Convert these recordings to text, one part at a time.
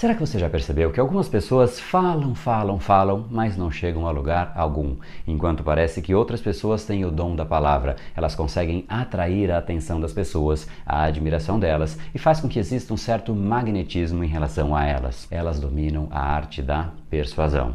Será que você já percebeu que algumas pessoas falam, falam, falam, mas não chegam a lugar algum? Enquanto parece que outras pessoas têm o dom da palavra, elas conseguem atrair a atenção das pessoas, a admiração delas e faz com que exista um certo magnetismo em relação a elas. Elas dominam a arte da persuasão.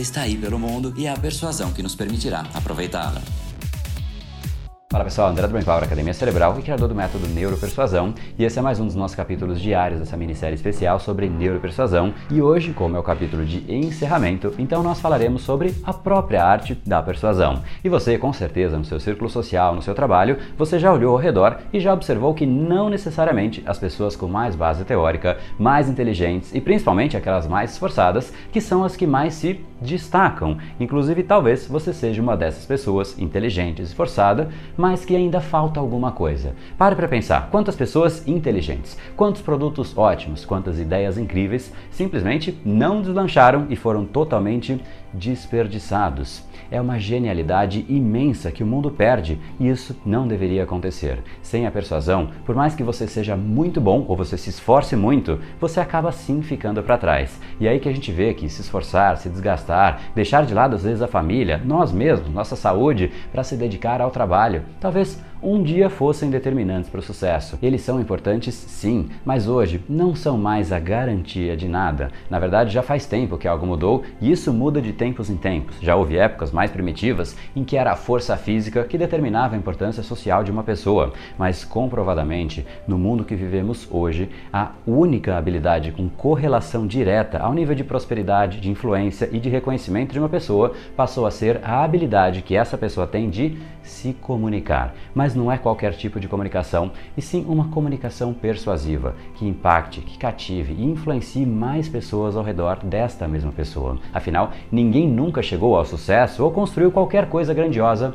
está aí pelo mundo e é a persuasão que nos permitirá aproveitá-la. Fala pessoal, André do Brain Academia Cerebral e criador do método Neuropersuasão, e esse é mais um dos nossos capítulos diários dessa minissérie especial sobre neuropersuasão. E hoje, como é o capítulo de encerramento, então nós falaremos sobre a própria arte da persuasão. E você, com certeza, no seu círculo social, no seu trabalho, você já olhou ao redor e já observou que não necessariamente as pessoas com mais base teórica, mais inteligentes e principalmente aquelas mais esforçadas, que são as que mais se destacam. Inclusive, talvez você seja uma dessas pessoas inteligentes, esforçada, mas que ainda falta alguma coisa. Pare para pensar: quantas pessoas inteligentes, quantos produtos ótimos, quantas ideias incríveis simplesmente não deslancharam e foram totalmente desperdiçados. É uma genialidade imensa que o mundo perde e isso não deveria acontecer. Sem a persuasão, por mais que você seja muito bom ou você se esforce muito, você acaba sim ficando para trás. E aí que a gente vê que se esforçar, se desgastar, deixar de lado às vezes a família, nós mesmos, nossa saúde, para se dedicar ao trabalho, talvez um dia fossem determinantes para o sucesso. Eles são importantes, sim, mas hoje não são mais a garantia de nada. Na verdade, já faz tempo que algo mudou e isso muda de tempos em tempos. Já houve épocas mais primitivas em que era a força física que determinava a importância social de uma pessoa, mas comprovadamente, no mundo que vivemos hoje, a única habilidade com correlação direta ao nível de prosperidade, de influência e de reconhecimento de uma pessoa passou a ser a habilidade que essa pessoa tem de se comunicar. Mas não é qualquer tipo de comunicação, e sim uma comunicação persuasiva, que impacte, que cative e influencie mais pessoas ao redor desta mesma pessoa. Afinal, Ninguém nunca chegou ao sucesso ou construiu qualquer coisa grandiosa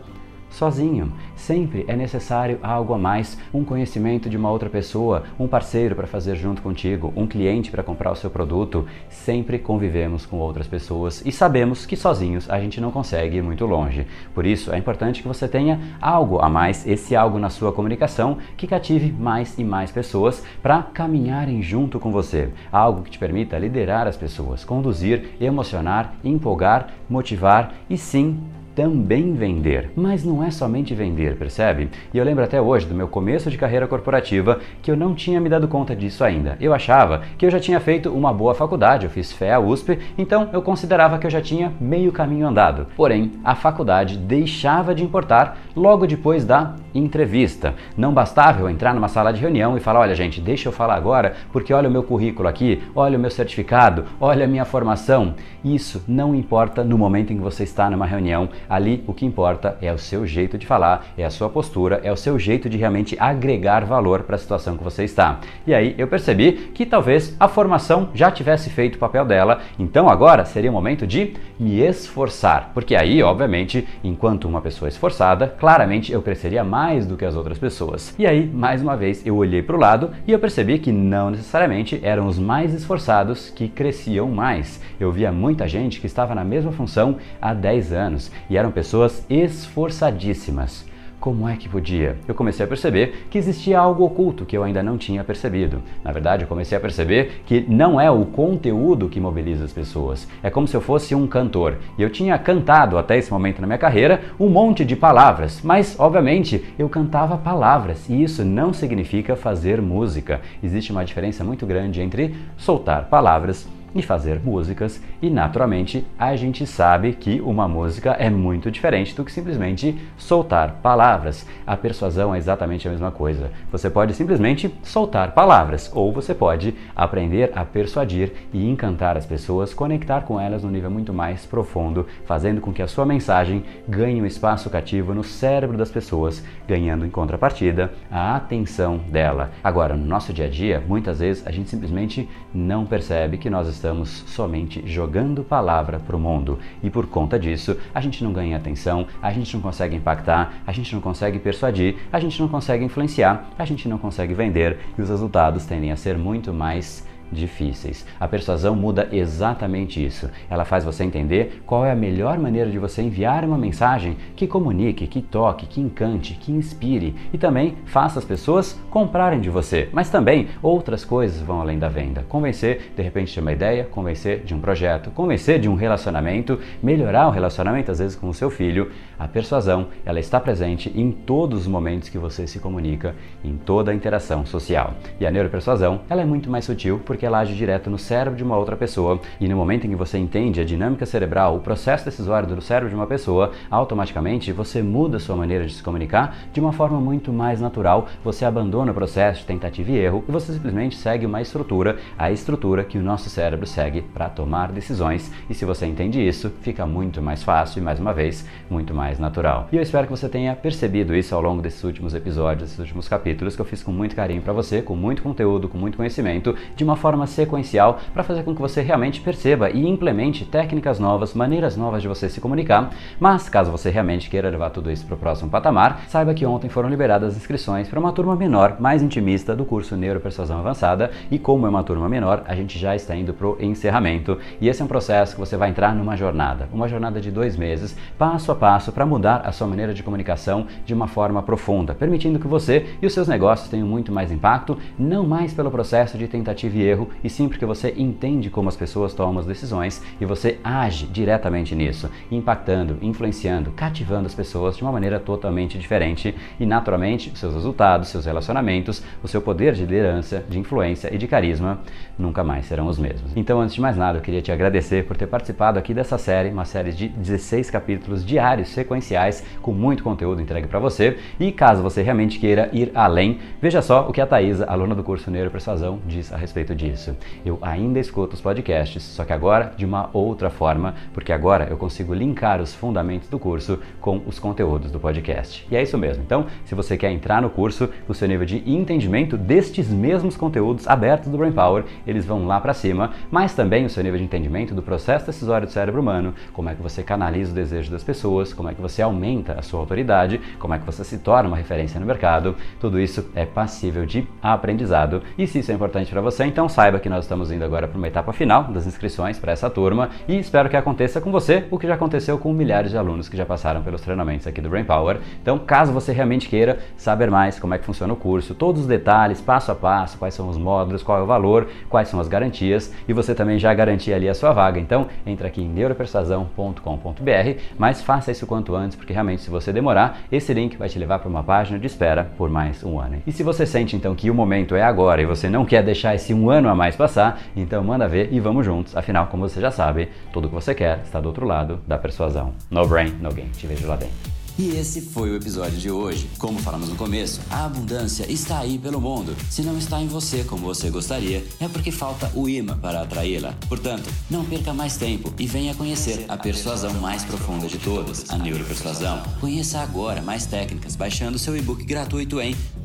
sozinho. Sempre é necessário algo a mais, um conhecimento de uma outra pessoa, um parceiro para fazer junto contigo, um cliente para comprar o seu produto. Sempre convivemos com outras pessoas e sabemos que sozinhos a gente não consegue ir muito longe. Por isso é importante que você tenha algo a mais, esse algo na sua comunicação que cative mais e mais pessoas para caminharem junto com você. Algo que te permita liderar as pessoas, conduzir, emocionar, empolgar, motivar e sim também vender. Mas não é somente vender, percebe? E eu lembro até hoje do meu começo de carreira corporativa que eu não tinha me dado conta disso ainda. Eu achava que eu já tinha feito uma boa faculdade, eu fiz FEA USP, então eu considerava que eu já tinha meio caminho andado. Porém, a faculdade deixava de importar logo depois da entrevista. Não bastava eu entrar numa sala de reunião e falar: olha, gente, deixa eu falar agora, porque olha o meu currículo aqui, olha o meu certificado, olha a minha formação. Isso não importa no momento em que você está numa reunião Ali o que importa é o seu jeito de falar, é a sua postura, é o seu jeito de realmente agregar valor para a situação que você está. E aí eu percebi que talvez a formação já tivesse feito o papel dela, então agora seria o momento de me esforçar, porque aí, obviamente, enquanto uma pessoa esforçada, claramente eu cresceria mais do que as outras pessoas. E aí, mais uma vez, eu olhei para o lado e eu percebi que não necessariamente eram os mais esforçados que cresciam mais. Eu via muita gente que estava na mesma função há 10 anos e eram pessoas esforçadíssimas. Como é que podia? Eu comecei a perceber que existia algo oculto que eu ainda não tinha percebido. Na verdade, eu comecei a perceber que não é o conteúdo que mobiliza as pessoas. É como se eu fosse um cantor. E eu tinha cantado até esse momento na minha carreira um monte de palavras, mas obviamente eu cantava palavras e isso não significa fazer música. Existe uma diferença muito grande entre soltar palavras em fazer músicas e, naturalmente, a gente sabe que uma música é muito diferente do que simplesmente soltar palavras. A persuasão é exatamente a mesma coisa. Você pode simplesmente soltar palavras ou você pode aprender a persuadir e encantar as pessoas, conectar com elas num nível muito mais profundo, fazendo com que a sua mensagem ganhe um espaço cativo no cérebro das pessoas, ganhando em contrapartida a atenção dela. Agora, no nosso dia a dia, muitas vezes a gente simplesmente não percebe que nós estamos somente jogando palavra para o mundo. E por conta disso a gente não ganha atenção, a gente não consegue impactar, a gente não consegue persuadir, a gente não consegue influenciar, a gente não consegue vender. E os resultados tendem a ser muito mais difíceis. A persuasão muda exatamente isso. Ela faz você entender qual é a melhor maneira de você enviar uma mensagem que comunique, que toque, que encante, que inspire e também faça as pessoas comprarem de você. Mas também outras coisas vão além da venda. Convencer, de repente, de uma ideia, convencer de um projeto, convencer de um relacionamento, melhorar o relacionamento às vezes com o seu filho. A persuasão, ela está presente em todos os momentos que você se comunica, em toda a interação social. E a neuropersuasão, ela é muito mais sutil porque porque ela age direto no cérebro de uma outra pessoa. E no momento em que você entende a dinâmica cerebral, o processo decisório do cérebro de uma pessoa, automaticamente você muda sua maneira de se comunicar de uma forma muito mais natural, você abandona o processo de tentativa e erro e você simplesmente segue uma estrutura, a estrutura que o nosso cérebro segue para tomar decisões. E se você entende isso, fica muito mais fácil e mais uma vez, muito mais natural. E eu espero que você tenha percebido isso ao longo desses últimos episódios, desses últimos capítulos que eu fiz com muito carinho para você, com muito conteúdo, com muito conhecimento, de uma forma forma sequencial para fazer com que você realmente perceba e implemente técnicas novas, maneiras novas de você se comunicar. Mas caso você realmente queira levar tudo isso para o próximo patamar, saiba que ontem foram liberadas as inscrições para uma turma menor, mais intimista do curso Neuropersuasão Avançada e como é uma turma menor, a gente já está indo para o encerramento e esse é um processo que você vai entrar numa jornada, uma jornada de dois meses, passo a passo para mudar a sua maneira de comunicação de uma forma profunda, permitindo que você e os seus negócios tenham muito mais impacto, não mais pelo processo de tentativa e erro erro e sim porque você entende como as pessoas tomam as decisões e você age diretamente nisso, impactando, influenciando, cativando as pessoas de uma maneira totalmente diferente e naturalmente seus resultados, seus relacionamentos, o seu poder de liderança, de influência e de carisma nunca mais serão os mesmos. Então, antes de mais nada, eu queria te agradecer por ter participado aqui dessa série, uma série de 16 capítulos diários sequenciais com muito conteúdo entregue para você. E caso você realmente queira ir além, veja só o que a Thaisa, aluna do curso Neuropersuasão, diz a respeito disso disso. Eu ainda escuto os podcasts, só que agora de uma outra forma, porque agora eu consigo linkar os fundamentos do curso com os conteúdos do podcast. E é isso mesmo. Então, se você quer entrar no curso, o seu nível de entendimento destes mesmos conteúdos abertos do Brain Power, eles vão lá para cima, mas também o seu nível de entendimento do processo decisório do cérebro humano, como é que você canaliza o desejo das pessoas, como é que você aumenta a sua autoridade, como é que você se torna uma referência no mercado, tudo isso é passível de aprendizado. E se isso é importante para você, então saiba que nós estamos indo agora para uma etapa final das inscrições para essa turma e espero que aconteça com você o que já aconteceu com milhares de alunos que já passaram pelos treinamentos aqui do Brain Power. Então, caso você realmente queira saber mais como é que funciona o curso, todos os detalhes, passo a passo, quais são os módulos, qual é o valor, quais são as garantias e você também já garantir ali a sua vaga. Então, entra aqui em neuropersuasão.com.br, mas faça isso quanto antes, porque realmente se você demorar, esse link vai te levar para uma página de espera por mais um ano. E se você sente então que o momento é agora e você não quer deixar esse um ano a mais passar, então manda ver e vamos juntos. Afinal, como você já sabe, tudo que você quer está do outro lado da persuasão. No brain, no gain. Te vejo lá dentro. E esse foi o episódio de hoje. Como falamos no começo, a abundância está aí pelo mundo. Se não está em você como você gostaria, é porque falta o imã para atraí-la. Portanto, não perca mais tempo e venha conhecer a persuasão mais profunda de todas, a neuropersuasão. Conheça agora mais técnicas baixando seu e-book gratuito em